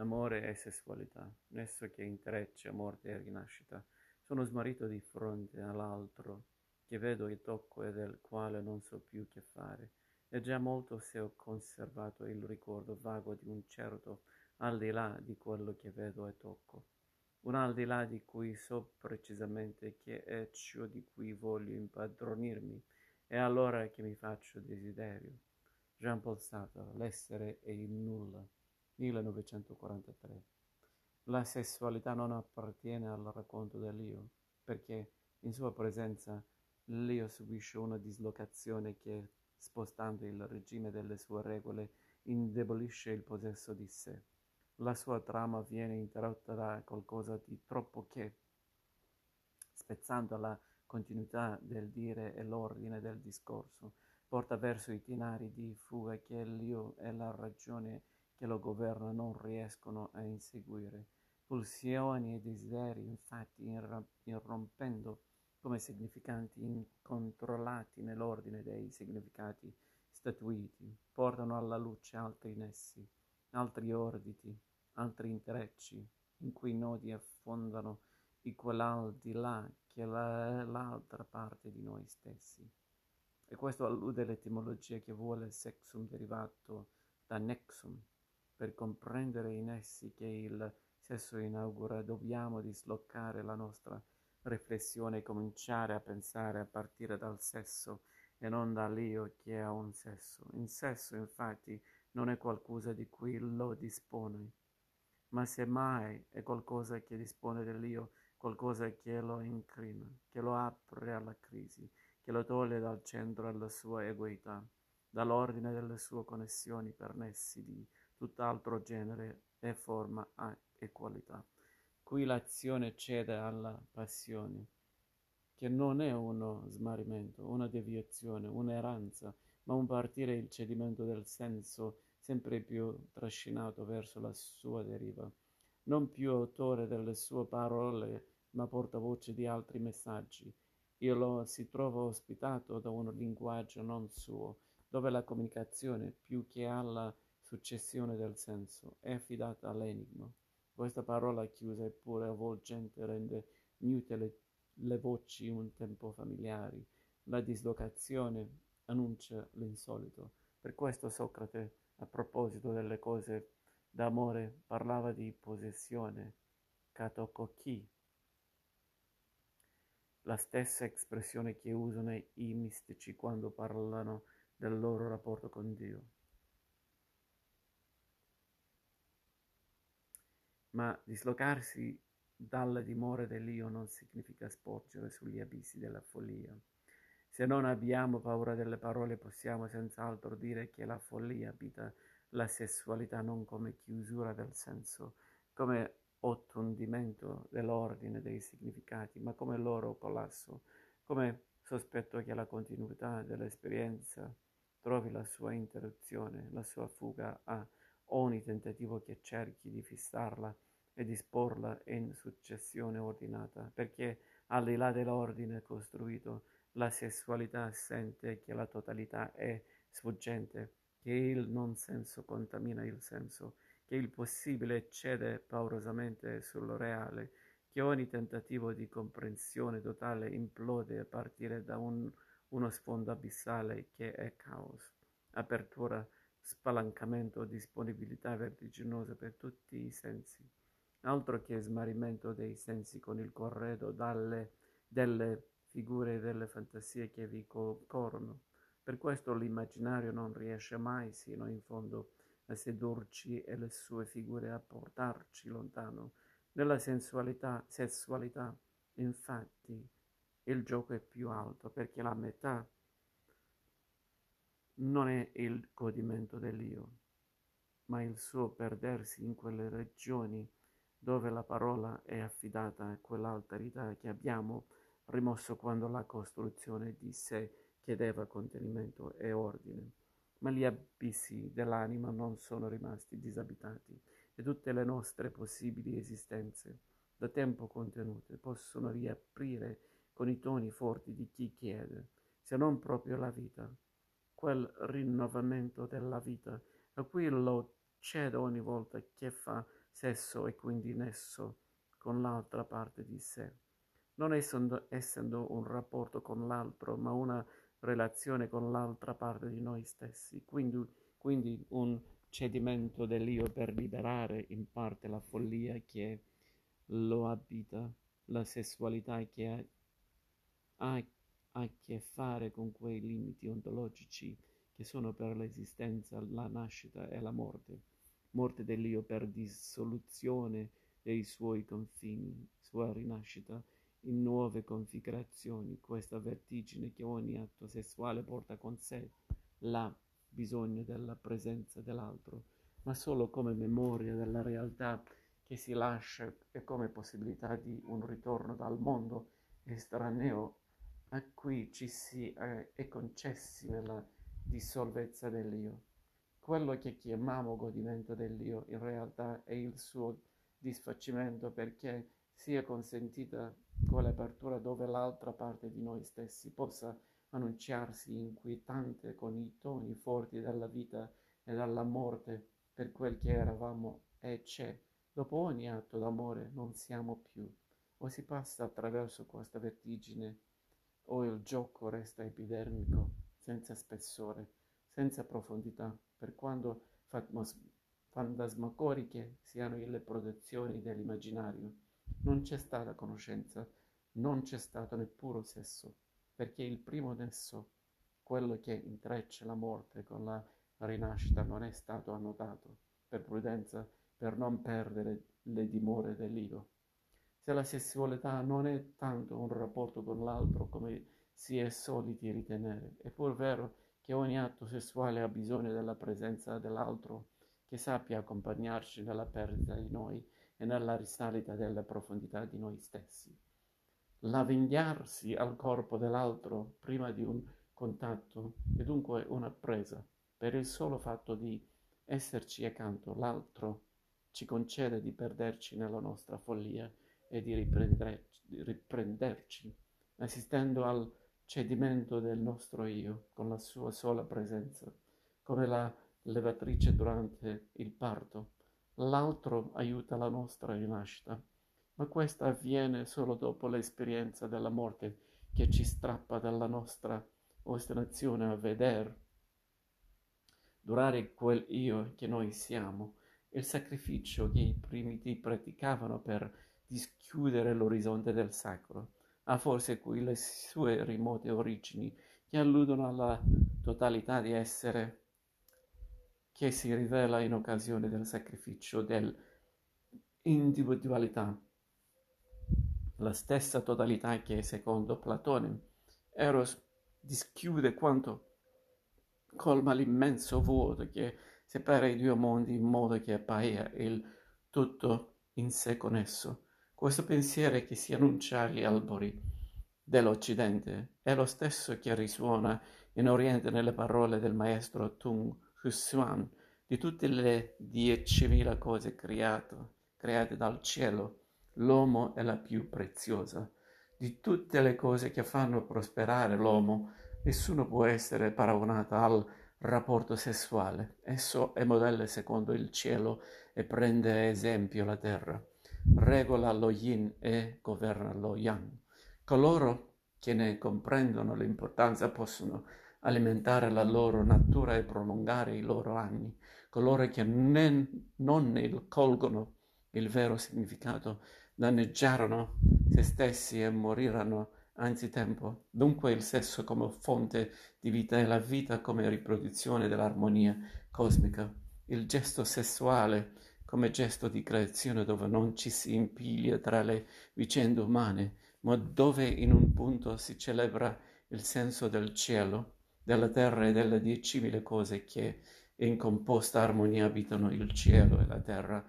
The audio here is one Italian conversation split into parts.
amore e sessualità, nesso che intreccia morte e rinascita. Sono smarrito di fronte all'altro, che vedo e tocco e del quale non so più che fare. E già molto se ho conservato il ricordo vago di un certo al di là di quello che vedo e tocco. Un al di là di cui so precisamente che è ciò di cui voglio impadronirmi, e allora che mi faccio desiderio. Jean Paul Sartre, L'essere e il nulla. 1943. La sessualità non appartiene al racconto dell'io, perché in sua presenza l'io subisce una dislocazione che, spostando il regime delle sue regole, indebolisce il possesso di sé. La sua trama viene interrotta da qualcosa di troppo che, spezzando la continuità del dire e l'ordine del discorso, porta verso itinerari di fuga che l'io e la ragione che lo governa non riescono a inseguire. Pulsioni e desideri, infatti, irrompendo come significanti incontrollati nell'ordine dei significati statuiti, portano alla luce altri nessi, altri orditi, altri intrecci, in cui nodi affondano di quell'aldilà che è l'altra parte di noi stessi. E questo allude all'etimologia che vuole sexum derivato da nexum, per comprendere in essi che il sesso inaugura, dobbiamo dislocare la nostra riflessione e cominciare a pensare a partire dal sesso e non dall'io che ha un sesso. Il sesso, infatti, non è qualcosa di cui lo dispone, ma semmai è qualcosa che dispone dell'io, qualcosa che lo incrina, che lo apre alla crisi, che lo toglie dal centro della sua egoità, dall'ordine delle sue connessioni pernessi di tutt'altro genere e forma e qualità. Qui l'azione cede alla passione, che non è uno smarrimento, una deviazione, un'erranza, ma un partire il cedimento del senso sempre più trascinato verso la sua deriva. Non più autore delle sue parole, ma portavoce di altri messaggi. Io lo si trova ospitato da un linguaggio non suo, dove la comunicazione, più che alla successione del senso, è affidata all'enigma. Questa parola chiusa eppure avvolgente rende mute le, le voci un tempo familiari. La dislocazione annuncia l'insolito. Per questo Socrate, a proposito delle cose d'amore, parlava di possessione, katokoki, la stessa espressione che usano i mistici quando parlano del loro rapporto con Dio. Ma dislocarsi dalle dimore dell'io non significa sporgere sugli abissi della follia. Se non abbiamo paura delle parole possiamo senz'altro dire che la follia abita la sessualità non come chiusura del senso, come ottundimento dell'ordine dei significati, ma come loro collasso, come sospetto che la continuità dell'esperienza trovi la sua interruzione, la sua fuga a ogni tentativo che cerchi di fissarla e disporla in successione ordinata, perché al di là dell'ordine costruito, la sessualità sente che la totalità è sfuggente, che il non senso contamina il senso, che il possibile eccede paurosamente sul reale, che ogni tentativo di comprensione totale implode a partire da un, uno sfondo abissale che è caos, apertura, spalancamento, disponibilità vertiginosa per tutti i sensi altro che smarrimento dei sensi con il corredo dalle, delle figure e delle fantasie che vi corrono. Per questo l'immaginario non riesce mai sino in fondo a sedurci e le sue figure a portarci lontano. Nella sensualità, sessualità, infatti, il gioco è più alto perché la metà non è il godimento dell'io, ma il suo perdersi in quelle regioni dove la parola è affidata a quell'alterità che abbiamo rimosso quando la costruzione di sé chiedeva contenimento e ordine. Ma gli abissi dell'anima non sono rimasti disabitati e tutte le nostre possibili esistenze, da tempo contenute, possono riaprire con i toni forti di chi chiede, se non proprio la vita, quel rinnovamento della vita a cui lo cedo ogni volta che fa sesso e quindi nesso con l'altra parte di sé, non essendo, essendo un rapporto con l'altro, ma una relazione con l'altra parte di noi stessi, quindi, quindi un cedimento dell'io per liberare in parte la follia che lo abita, la sessualità che ha, ha a che fare con quei limiti ontologici che sono per l'esistenza, la nascita e la morte, morte dell'io per dissoluzione dei suoi confini, sua rinascita in nuove configurazioni, questa vertigine che ogni atto sessuale porta con sé, l'ha bisogno della presenza dell'altro, ma solo come memoria della realtà che si lascia e come possibilità di un ritorno dal mondo estraneo a cui ci si è concessi nella dissolvezza dell'io. Quello che chiamiamo godimento dell'io in realtà è il suo disfacimento perché sia consentita quell'apertura dove l'altra parte di noi stessi possa annunciarsi inquietante con i toni forti della vita e della morte per quel che eravamo e c'è. Dopo ogni atto d'amore non siamo più, o si passa attraverso questa vertigine, o il gioco resta epidermico, senza spessore, senza profondità, per quanto fantasmagoriche siano le produzioni dell'immaginario. Non c'è stata conoscenza, non c'è stato neppure sesso, perché il primo nesso, quello che intreccia la morte con la rinascita, non è stato annotato, per prudenza, per non perdere le dimore dell'io. Se la sessualità non è tanto un rapporto con l'altro come si è soliti ritenere, è pur vero che ogni atto sessuale ha bisogno della presenza dell'altro che sappia accompagnarci nella perdita di noi e nella risalita della profondità di noi stessi l'avvinghiarsi al corpo dell'altro prima di un contatto è dunque una presa. Per il solo fatto di esserci accanto, l'altro ci concede di perderci nella nostra follia e di riprenderci, assistendo al cedimento del nostro io con la sua sola presenza, come la levatrice durante il parto. L'altro aiuta la nostra rinascita ma questo avviene solo dopo l'esperienza della morte che ci strappa dalla nostra ostinazione a vedere durare quel io che noi siamo, il sacrificio che i primitivi praticavano per dischiudere l'orizzonte del sacro, ha forse qui le sue remote origini che alludono alla totalità di essere che si rivela in occasione del sacrificio dell'individualità la stessa totalità che secondo Platone Eros dischiude quanto colma l'immenso vuoto che separa i due mondi in modo che appaia il tutto in sé connesso. Questo pensiero che si annuncia agli albori dell'Occidente è lo stesso che risuona in Oriente nelle parole del maestro Tung Husuan di tutte le diecimila cose create, create dal cielo l'uomo è la più preziosa. Di tutte le cose che fanno prosperare l'uomo, nessuno può essere paragonato al rapporto sessuale. Esso è modello secondo il cielo e prende esempio la terra. Regola lo yin e governa lo yang. Coloro che ne comprendono l'importanza possono alimentare la loro natura e prolungare i loro anni. Coloro che ne, non ne colgono il vero significato danneggiarono se stessi e morirono anzitempo. Dunque il sesso come fonte di vita e la vita come riproduzione dell'armonia cosmica. Il gesto sessuale come gesto di creazione dove non ci si impiglia tra le vicende umane, ma dove in un punto si celebra il senso del cielo, della terra e delle diecimila cose che in composta armonia abitano il cielo e la terra.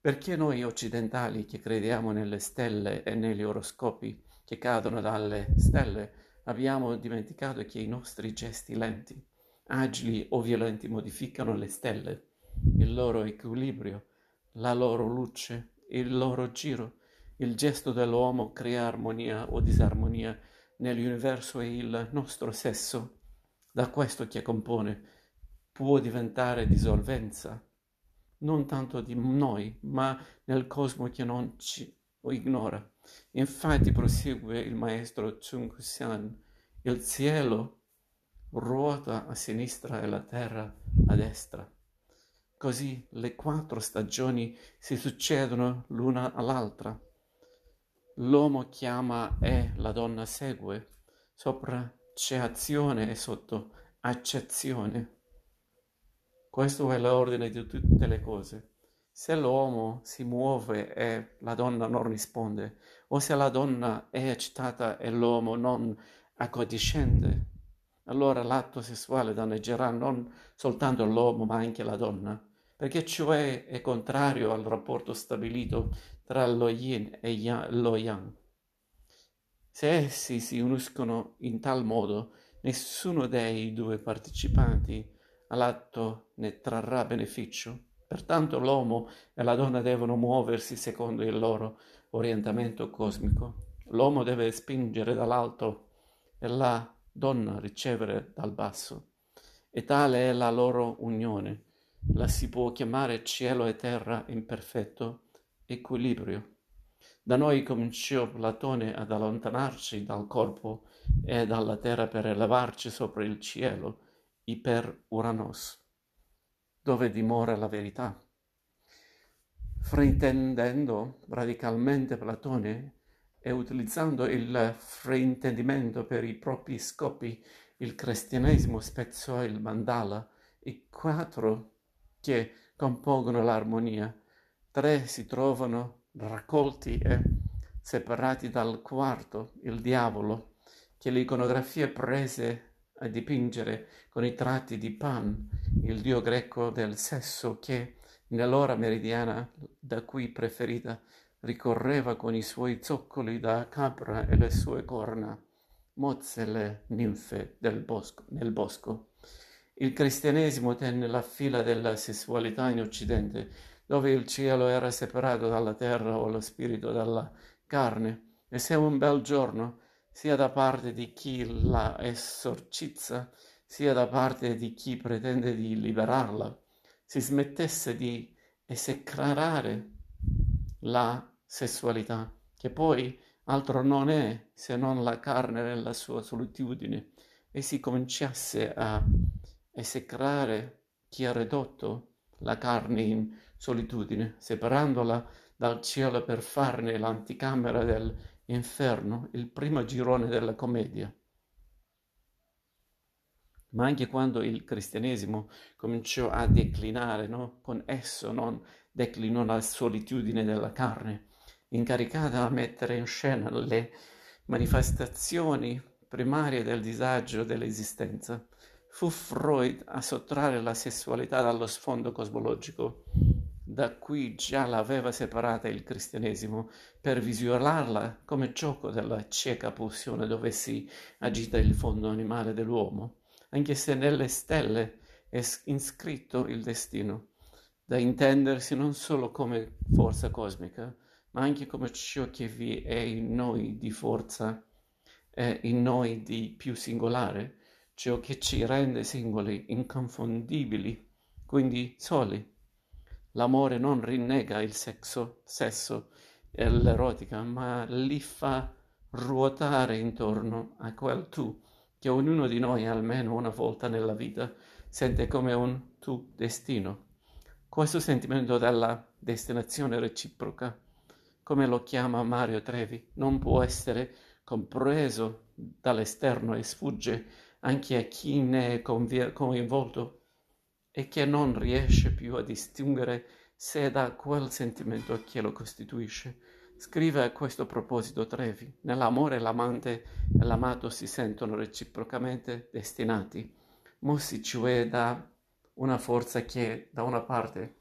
Perché noi occidentali che crediamo nelle stelle e negli oroscopi che cadono dalle stelle abbiamo dimenticato che i nostri gesti lenti, agili o violenti modificano le stelle, il loro equilibrio, la loro luce, il loro giro. Il gesto dell'uomo crea armonia o disarmonia nell'universo e il nostro sesso, da questo che compone, può diventare dissolvenza non tanto di noi, ma nel cosmo che non ci ignora. Infatti, prosegue il maestro Chung Xian, il cielo ruota a sinistra e la terra a destra. Così le quattro stagioni si succedono l'una all'altra. L'uomo chiama e la donna segue. Sopra c'è azione e sotto accezione. Questo è l'ordine di tutte le cose. Se l'uomo si muove e la donna non risponde, o se la donna è eccitata e l'uomo non accondiscende, allora l'atto sessuale danneggerà non soltanto l'uomo ma anche la donna, perché cioè è contrario al rapporto stabilito tra lo yin e lo yang. Se essi si uniscono in tal modo, nessuno dei due partecipanti all'atto ne trarrà beneficio. Pertanto l'uomo e la donna devono muoversi secondo il loro orientamento cosmico. L'uomo deve spingere dall'alto e la donna ricevere dal basso. E tale è la loro unione. La si può chiamare cielo e terra in perfetto equilibrio. Da noi cominciò Platone ad allontanarci dal corpo e dalla terra per elevarci sopra il cielo Iper Uranos, dove dimora la verità. Fraintendendo radicalmente Platone e utilizzando il fraintendimento per i propri scopi, il cristianesimo spezzò il mandala, i quattro che compongono l'armonia. Tre si trovano raccolti e separati dal quarto, il diavolo, che l'iconografia prese a dipingere con i tratti di Pan, il dio greco del sesso che, nell'ora meridiana da cui preferita, ricorreva con i suoi zoccoli da capra e le sue corna, mozze le ninfe del bosco, nel bosco. Il cristianesimo tenne la fila della sessualità in Occidente, dove il cielo era separato dalla terra o lo spirito dalla carne, e se un bel giorno sia da parte di chi la esorcizza, sia da parte di chi pretende di liberarla, si smettesse di esecrare la sessualità, che poi altro non è se non la carne nella sua solitudine, e si cominciasse a esecrare chi ha ridotto la carne in solitudine, separandola dal cielo per farne l'anticamera del Inferno, il primo girone della commedia. Ma anche quando il cristianesimo cominciò a declinare, no? con esso non declinò la solitudine della carne, incaricata a mettere in scena le manifestazioni primarie del disagio dell'esistenza. Fu Freud a sottrarre la sessualità dallo sfondo cosmologico. Da cui già l'aveva separata il cristianesimo, per visualizzarla come gioco della cieca pulsione dove si agita il fondo animale dell'uomo, anche se nelle stelle è inscritto il destino, da intendersi non solo come forza cosmica, ma anche come ciò che vi è in noi di forza e in noi di più singolare, ciò che ci rende singoli, inconfondibili, quindi soli L'amore non rinnega il sexo, sesso e l'erotica, ma li fa ruotare intorno a quel tu che ognuno di noi almeno una volta nella vita sente come un tu destino. Questo sentimento della destinazione reciproca, come lo chiama Mario Trevi, non può essere compreso dall'esterno e sfugge anche a chi ne è coinvolto e che non riesce più a distinguere se da quel sentimento che lo costituisce. Scrive a questo proposito Trevi, nell'amore l'amante e l'amato si sentono reciprocamente destinati, mossi cioè da una forza che da una parte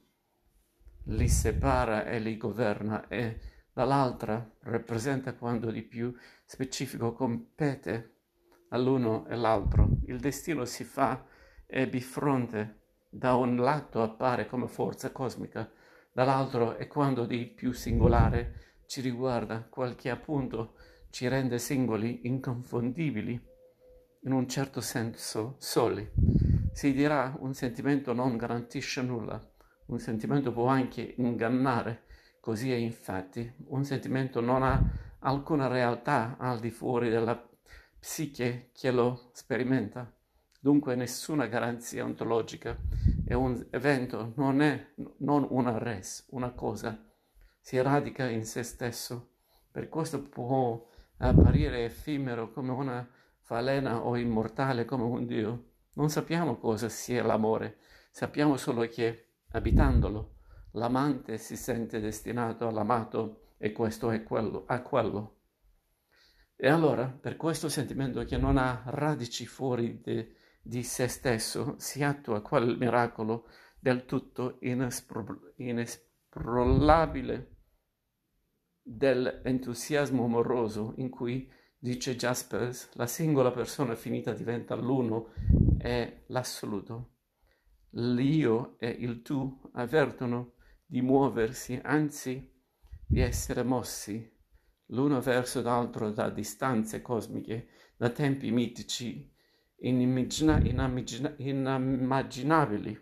li separa e li governa e dall'altra rappresenta quando di più specifico compete all'uno e l'altro. Il destino si fa e bifronte da un lato appare come forza cosmica, dall'altro è quando di più singolare ci riguarda, quel che appunto ci rende singoli, inconfondibili, in un certo senso soli. Si dirà un sentimento non garantisce nulla, Un sentimento può anche ingannare, così è infatti. Un sentimento non ha alcuna realtà al di fuori della psiche che lo sperimenta. Dunque nessuna garanzia ontologica e un evento non è non una res, una cosa, si radica in se stesso. Per questo può apparire effimero come una falena o immortale come un Dio. Non sappiamo cosa sia l'amore, sappiamo solo che, abitandolo, l'amante si sente destinato all'amato e questo è quello, a quello. E allora, per questo sentimento che non ha radici fuori de, di se stesso, si attua quel miracolo del tutto inespro, inesprollabile dell'entusiasmo amoroso in cui, dice Jaspers, la singola persona finita diventa l'uno e l'assoluto. L'io e il tu avvertono di muoversi, anzi di essere mossi, l'uno verso l'altro da distanze cosmiche, da tempi mitici inimmagina- inimmaginabili,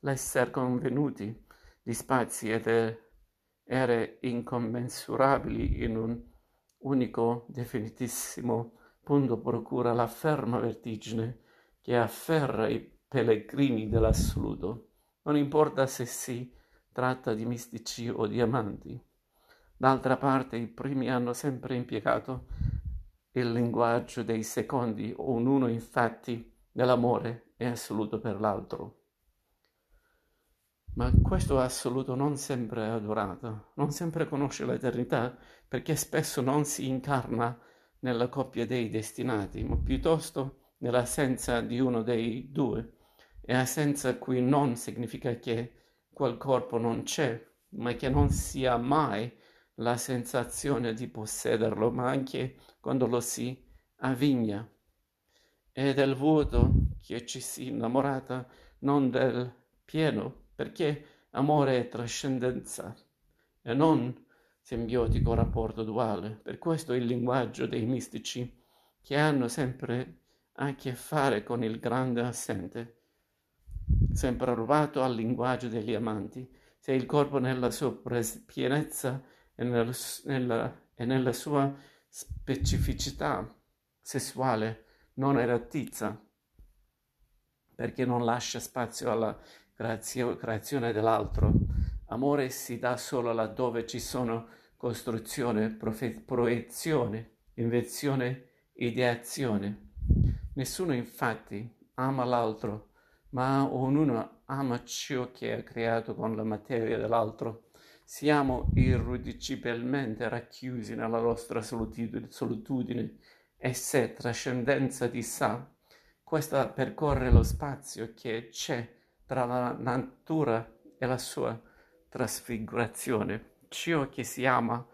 l'essere convenuti di spazi ed ere incommensurabili in un unico definitissimo punto procura la ferma vertigine che afferra i pellegrini dell'assoluto. Non importa se si tratta di mistici o di amanti. D'altra parte i primi hanno sempre impiegato il linguaggio dei secondi, ognuno infatti nell'amore è assoluto per l'altro. Ma questo assoluto non sempre è adorato, non sempre conosce l'eternità, perché spesso non si incarna nella coppia dei destinati, ma piuttosto nell'assenza di uno dei due. E assenza qui non significa che quel corpo non c'è, ma che non si ha mai la sensazione di possederlo, ma anche quando lo si avvigna. È del vuoto che ci si innamorata, non del pieno perché amore è trascendenza e non simbiotico rapporto duale. Per questo il linguaggio dei mistici che hanno sempre a che fare con il grande assente, sempre rubato al linguaggio degli amanti, se il corpo nella sua pienezza e nella, nella, e nella sua specificità sessuale non erottizza, perché non lascia spazio alla creazione dell'altro. Amore si dà solo laddove ci sono costruzione, profe- proiezione, invenzione, ideazione. Nessuno infatti ama l'altro, ma ognuno ama ciò che ha creato con la materia dell'altro. Siamo irriducibilmente racchiusi nella nostra solitudine e se trascendenza di sa, questa percorre lo spazio che c'è tra la natura e la sua trasfigurazione. Ciò che si ama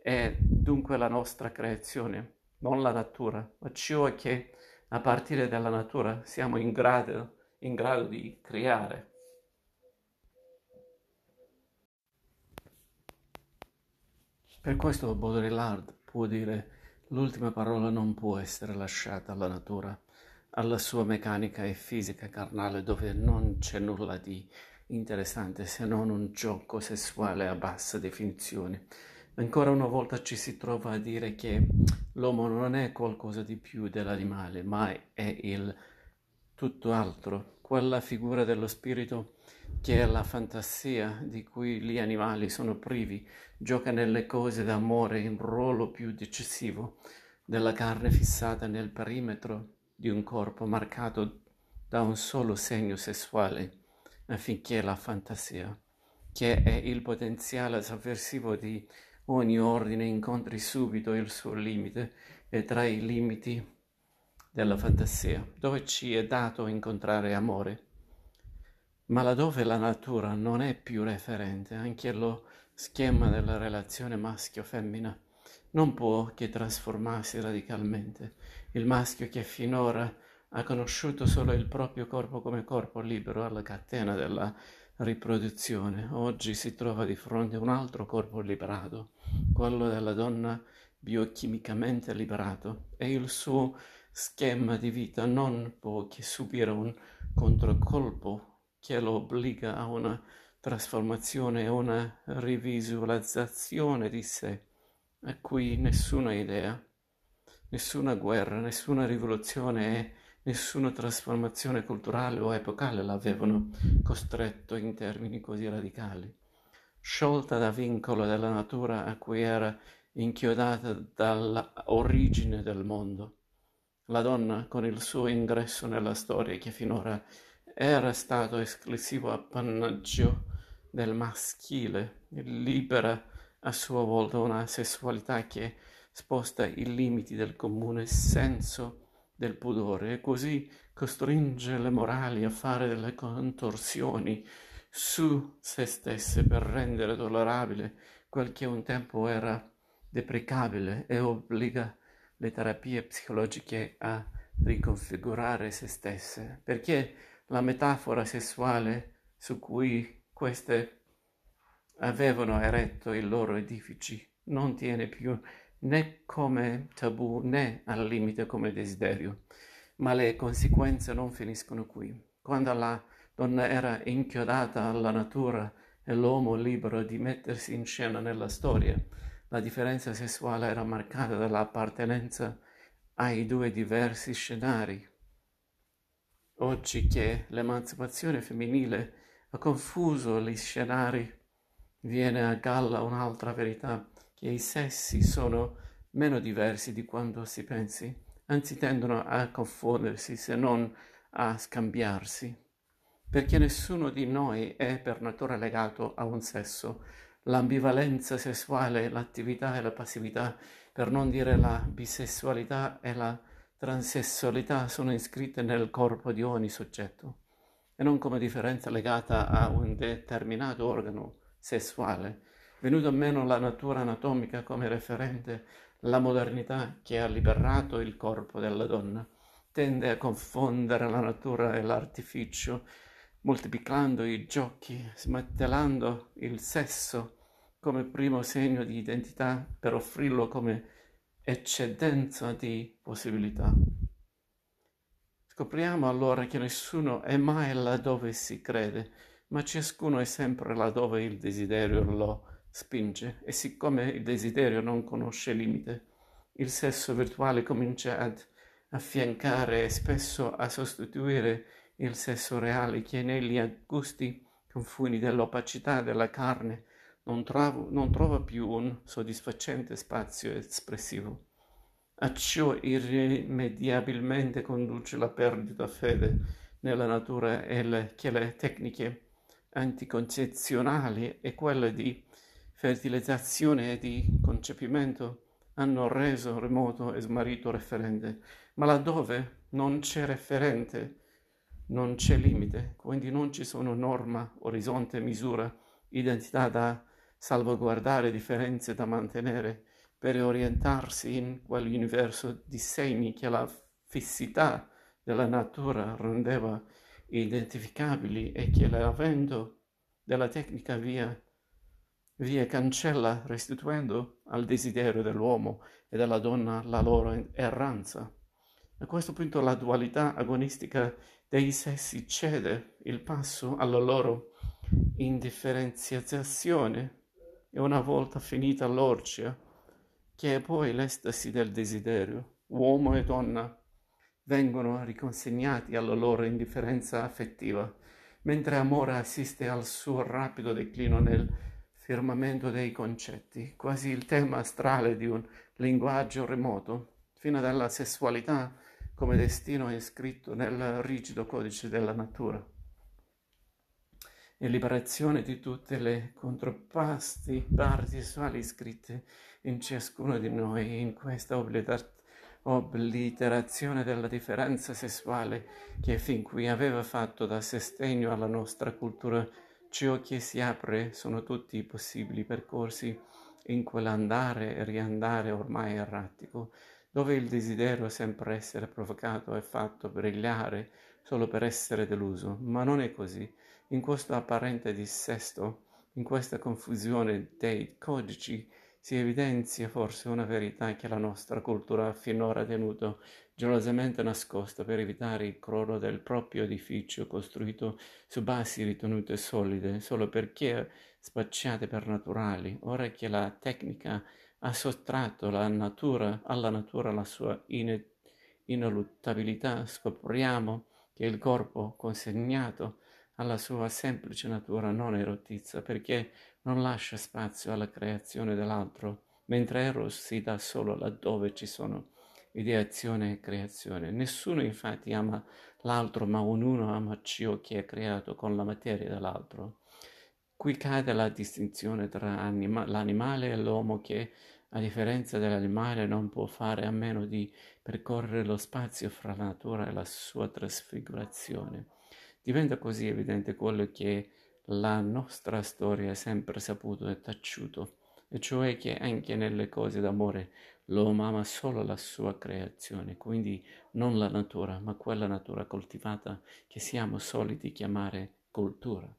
è dunque la nostra creazione, non la natura, ma ciò che a partire dalla natura siamo in grado, in grado di creare. Per questo Baudrillard può dire l'ultima parola non può essere lasciata alla natura alla sua meccanica e fisica carnale dove non c'è nulla di interessante se non un gioco sessuale a bassa definizione. Ancora una volta ci si trova a dire che l'uomo non è qualcosa di più dell'animale, ma è il tutto altro, quella figura dello spirito che è la fantasia di cui gli animali sono privi, gioca nelle cose d'amore in ruolo più decisivo della carne fissata nel perimetro di un corpo marcato da un solo segno sessuale, affinché la fantasia, che è il potenziale sovversivo di ogni ordine, incontri subito il suo limite e tra i limiti della fantasia, dove ci è dato incontrare amore. Ma laddove la natura non è più referente, anche lo schema della relazione maschio-femmina non può che trasformarsi radicalmente. Il maschio che finora ha conosciuto solo il proprio corpo come corpo libero alla catena della riproduzione, oggi si trova di fronte a un altro corpo liberato, quello della donna biochimicamente liberato, e il suo schema di vita non può che subire un controcolpo che lo obbliga a una trasformazione e una rivisualizzazione di sé a cui nessuna idea, nessuna guerra, nessuna rivoluzione e nessuna trasformazione culturale o epocale l'avevano costretto in termini così radicali. Sciolta da vincolo della natura a cui era inchiodata dall'origine del mondo, la donna con il suo ingresso nella storia che finora era stato esclusivo appannaggio del maschile, libera a sua volta una sessualità che sposta i limiti del comune senso del pudore e così costringe le morali a fare delle contorsioni su se stesse per rendere tollerabile quel che un tempo era deprecabile e obbliga le terapie psicologiche a riconfigurare se stesse, perché la metafora sessuale su cui queste avevano eretto i loro edifici non tiene più né come tabù né al limite come desiderio. Ma le conseguenze non finiscono qui. Quando la donna era inchiodata alla natura e l'uomo libero di mettersi in scena nella storia, la differenza sessuale era marcata dall'appartenenza ai due diversi scenari. Oggi che l'emancipazione femminile ha confuso gli scenari, viene a galla un'altra verità che i sessi sono meno diversi di quanto si pensi, anzi tendono a confondersi se non a scambiarsi, perché nessuno di noi è per natura legato a un sesso. L'ambivalenza sessuale, l'attività e la passività, per non dire la bisessualità e la transessualità, sono iscritte nel corpo di ogni soggetto e non come differenza legata a un determinato organo sessuale. Venuta meno la natura anatomica come referente, la modernità che ha liberato il corpo della donna tende a confondere la natura e l'artificio, moltiplicando i giochi, smantellando il sesso come primo segno di identità per offrirlo come eccedenza di possibilità. Scopriamo allora che nessuno è mai là dove si crede, ma ciascuno è sempre là dove il desiderio lo spinge e siccome il desiderio non conosce limite, il sesso virtuale comincia ad affiancare e spesso a sostituire il sesso reale che negli gusti confini dell'opacità della carne non, trovo, non trova più un soddisfacente spazio espressivo. A ciò irrimediabilmente conduce la perdita fede nella natura e le, che le tecniche anticoncezionali e quelle di fertilizzazione e di concepimento hanno reso remoto e smarrito referente, ma laddove non c'è referente non c'è limite, quindi non ci sono norma, orizzonte, misura, identità da salvaguardare, differenze da mantenere per orientarsi in quell'universo di segni che la fissità della natura rendeva identificabili e che l'avvento della tecnica via via cancella restituendo al desiderio dell'uomo e della donna la loro erranza. A questo punto la dualità agonistica dei sessi cede il passo alla loro indifferenziazione e una volta finita l'orgia, che è poi l'estasi del desiderio, uomo e donna vengono riconsegnati alla loro indifferenza affettiva, mentre amore assiste al suo rapido declino nel firmamento dei concetti, quasi il tema astrale di un linguaggio remoto, fino alla sessualità come destino iscritto nel rigido codice della natura. E liberazione di tutte le contropasti parti sessuali scritte in ciascuno di noi in questa obliterazione della differenza sessuale che fin qui aveva fatto da sostegno alla nostra cultura Ciò che si apre sono tutti i possibili percorsi in quell'andare e riandare ormai erratico, dove il desiderio sempre essere provocato è fatto brillare solo per essere deluso, ma non è così. In questo apparente dissesto, in questa confusione dei codici, si evidenzia forse una verità che la nostra cultura ha finora tenuto gelosamente nascosta per evitare il crollo del proprio edificio costruito su basi ritenute solide solo perché spacciate per naturali, ora che la tecnica ha sottratto la natura, alla natura la sua in- ineluttabilità, scopriamo che il corpo consegnato alla sua semplice natura non erotizza perché non lascia spazio alla creazione dell'altro, mentre Eros si dà solo laddove ci sono ideazione e creazione. Nessuno infatti ama l'altro, ma ognuno ama ciò che è creato con la materia dell'altro. Qui cade la distinzione tra anima- l'animale e l'uomo che, a differenza dell'animale, non può fare a meno di percorrere lo spazio fra la natura e la sua trasfigurazione. Diventa così evidente quello che la nostra storia ha sempre saputo e taciuto, e cioè che anche nelle cose d'amore l'uomo ama solo la sua creazione, quindi non la natura, ma quella natura coltivata che siamo soliti chiamare cultura.